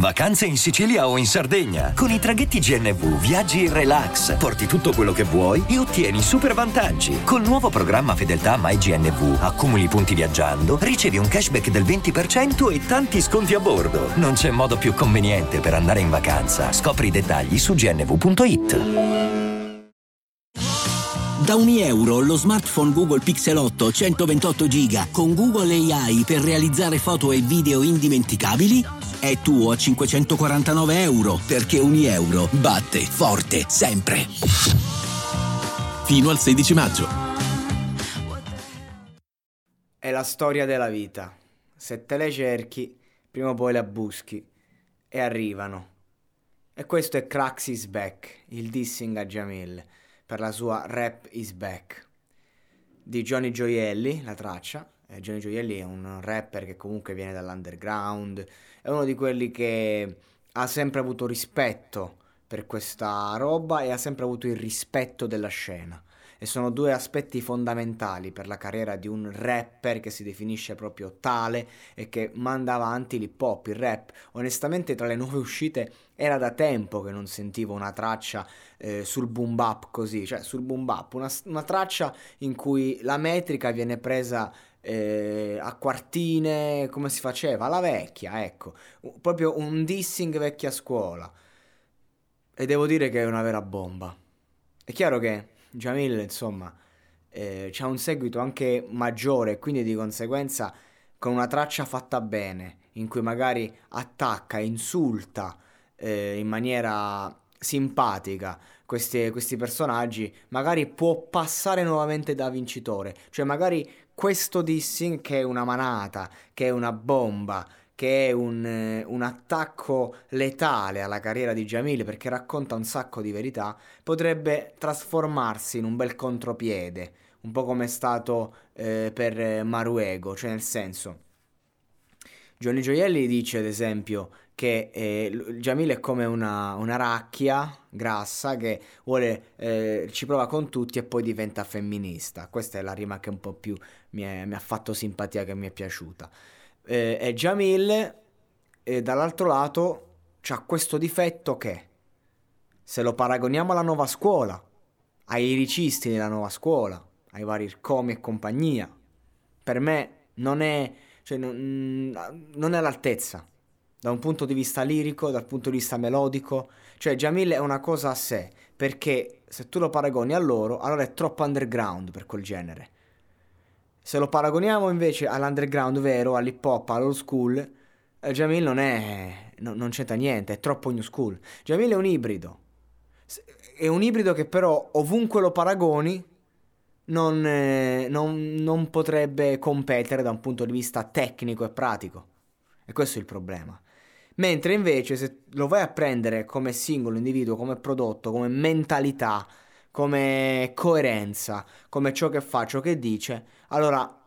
Vacanze in Sicilia o in Sardegna. Con i traghetti GNV viaggi in relax, porti tutto quello che vuoi e ottieni super vantaggi. Col nuovo programma Fedeltà MyGNV accumuli punti viaggiando, ricevi un cashback del 20% e tanti sconti a bordo. Non c'è modo più conveniente per andare in vacanza. Scopri i dettagli su gnv.it. Da ogni euro lo smartphone Google Pixel 8 128 GB con Google AI per realizzare foto e video indimenticabili è tuo a 549 euro perché ogni euro batte forte sempre. Fino al 16 maggio. È la storia della vita. Se te le cerchi, prima o poi la buschi e arrivano. E questo è Cracks is Back, il dissing a Jamil per la sua Rap is Back di Johnny Gioielli, la traccia. Eh, Johnny Gioielli è un rapper che comunque viene dall'underground, è uno di quelli che ha sempre avuto rispetto per questa roba e ha sempre avuto il rispetto della scena. E sono due aspetti fondamentali per la carriera di un rapper che si definisce proprio tale e che manda avanti l'hip hop, il rap. Onestamente tra le nuove uscite era da tempo che non sentivo una traccia eh, sul boom bap così, cioè sul boom bap, una, una traccia in cui la metrica viene presa eh, a quartine, come si faceva, alla vecchia, ecco, proprio un dissing vecchia scuola. E devo dire che è una vera bomba. È chiaro che Jamil, insomma, eh, ha un seguito anche maggiore, quindi di conseguenza con una traccia fatta bene, in cui magari attacca, insulta eh, in maniera simpatica questi, questi personaggi, magari può passare nuovamente da vincitore. Cioè magari questo dissing che è una manata, che è una bomba, che è un, eh, un, attacco letale alla carriera di Jamil perché racconta un sacco di verità, potrebbe trasformarsi in un bel contropiede, un po' come è stato eh, per Maruego, cioè nel senso... Johnny Gioielli dice ad esempio che eh, Jamil è come una, una, racchia grassa che vuole, eh, ci prova con tutti e poi diventa femminista. Questa è la rima che un po' più mi, è, mi ha fatto simpatia, che mi è piaciuta. Eh, e Jamil, dall'altro lato, ha questo difetto che, se lo paragoniamo alla nuova scuola, ai liricisti della nuova scuola, ai vari comi e compagnia, per me non è, cioè, non, non è all'altezza da un punto di vista lirico, dal punto di vista melodico. Cioè, Jamil è una cosa a sé, perché se tu lo paragoni a loro, allora è troppo underground per quel genere. Se lo paragoniamo invece all'underground vero, all'hip hop, all'old school, eh, Jamil non è. No, non c'entra niente, è troppo new school. Jamil è un ibrido. È un ibrido che però ovunque lo paragoni non, eh, non, non potrebbe competere da un punto di vista tecnico e pratico. E questo è il problema. Mentre invece se lo vai a prendere come singolo individuo, come prodotto, come mentalità, come coerenza, come ciò che fa, ciò che dice, allora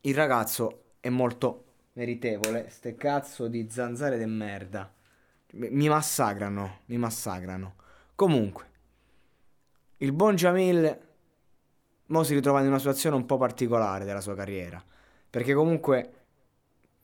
il ragazzo è molto meritevole. Ste cazzo di zanzare de merda. Mi massacrano, mi massacrano. Comunque, il buon Jamil mo si ritrova in una situazione un po' particolare della sua carriera. Perché comunque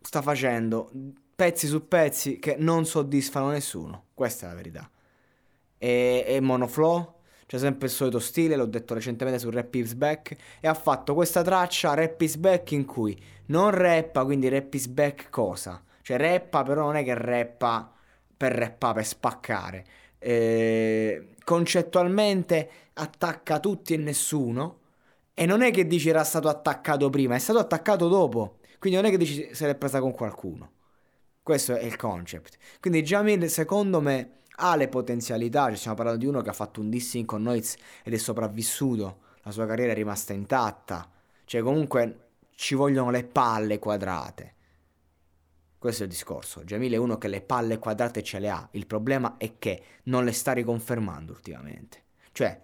sta facendo pezzi su pezzi che non soddisfano nessuno. Questa è la verità. E, e monoflow, c'è sempre il solito stile, l'ho detto recentemente su Rap is Back, e ha fatto questa traccia Rap is Back in cui non rappa, quindi Rap is Back cosa? Cioè rappa, però non è che rappa per rappare, per spaccare. E, concettualmente attacca tutti e nessuno. E non è che dici era stato attaccato prima, è stato attaccato dopo. Quindi non è che dici se l'è presa con qualcuno. Questo è il concept. Quindi Jamil, secondo me, ha le potenzialità. Ci stiamo parlando di uno che ha fatto un dissing con Noiz ed è sopravvissuto. La sua carriera è rimasta intatta. Cioè, comunque, ci vogliono le palle quadrate. Questo è il discorso. Jamil è uno che le palle quadrate ce le ha. Il problema è che non le sta riconfermando ultimamente. Cioè,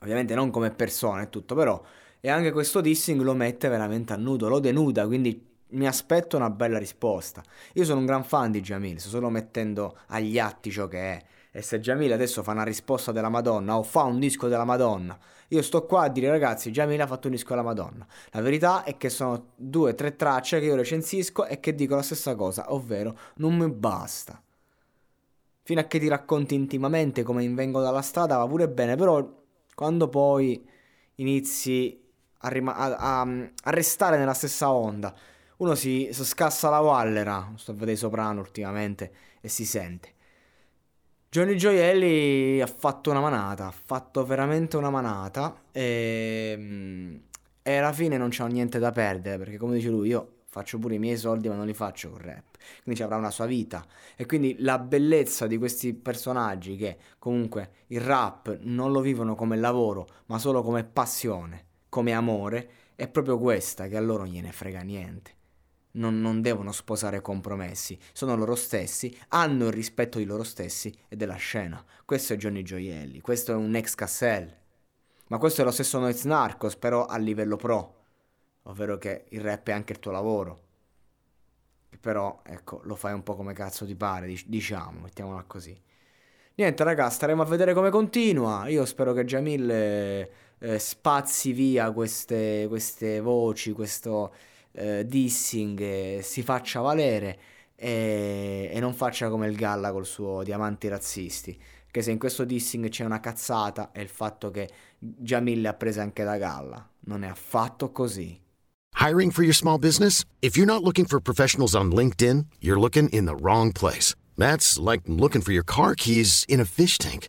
ovviamente non come persona e tutto, però E anche questo dissing lo mette veramente a nudo, lo denuda, quindi mi aspetto una bella risposta. Io sono un gran fan di Jamil, sto solo mettendo agli atti ciò che è. E se Jamil adesso fa una risposta della Madonna o fa un disco della Madonna, io sto qua a dire ragazzi, Jamil ha fatto un disco della Madonna. La verità è che sono due o tre tracce che io recensisco e che dico la stessa cosa, ovvero non mi basta. Fino a che ti racconti intimamente come vengo dalla strada va pure bene, però quando poi inizi a, rima- a, a, a restare nella stessa onda uno si, si scassa la wallera, sto a vedere Soprano ultimamente, e si sente. Johnny Gioielli ha fatto una manata, ha fatto veramente una manata e, e alla fine non c'ho niente da perdere perché come dice lui io faccio pure i miei soldi ma non li faccio con rap, quindi ci avrà una sua vita. E quindi la bellezza di questi personaggi che comunque il rap non lo vivono come lavoro ma solo come passione, come amore, è proprio questa che a loro gliene frega niente non, non, devono sposare compromessi, sono loro stessi, hanno il rispetto di loro stessi e della scena. Questo è Johnny Gioielli, questo è un ex Cassell. Ma questo è lo stesso Noiz Narcos, però a livello pro, ovvero che il rap è anche il tuo lavoro. Però, ecco, lo fai un po' come cazzo ti pare, diciamo, mettiamola così. Niente, raga, staremo a vedere come continua. Io spero che Jamil eh, spazi via queste, queste voci, questo eh, dissing eh, si faccia valere e, e, non faccia come il Galla col suo diamanti razzisti. Che se in questo dissing c'è una cazzata è il fatto che Jamil ha preso anche da Galla. Non è affatto così. Hiring for your small business? If you're not looking for professionals on LinkedIn, you're looking in the wrong place. That's like looking for your car keys in a fish tank.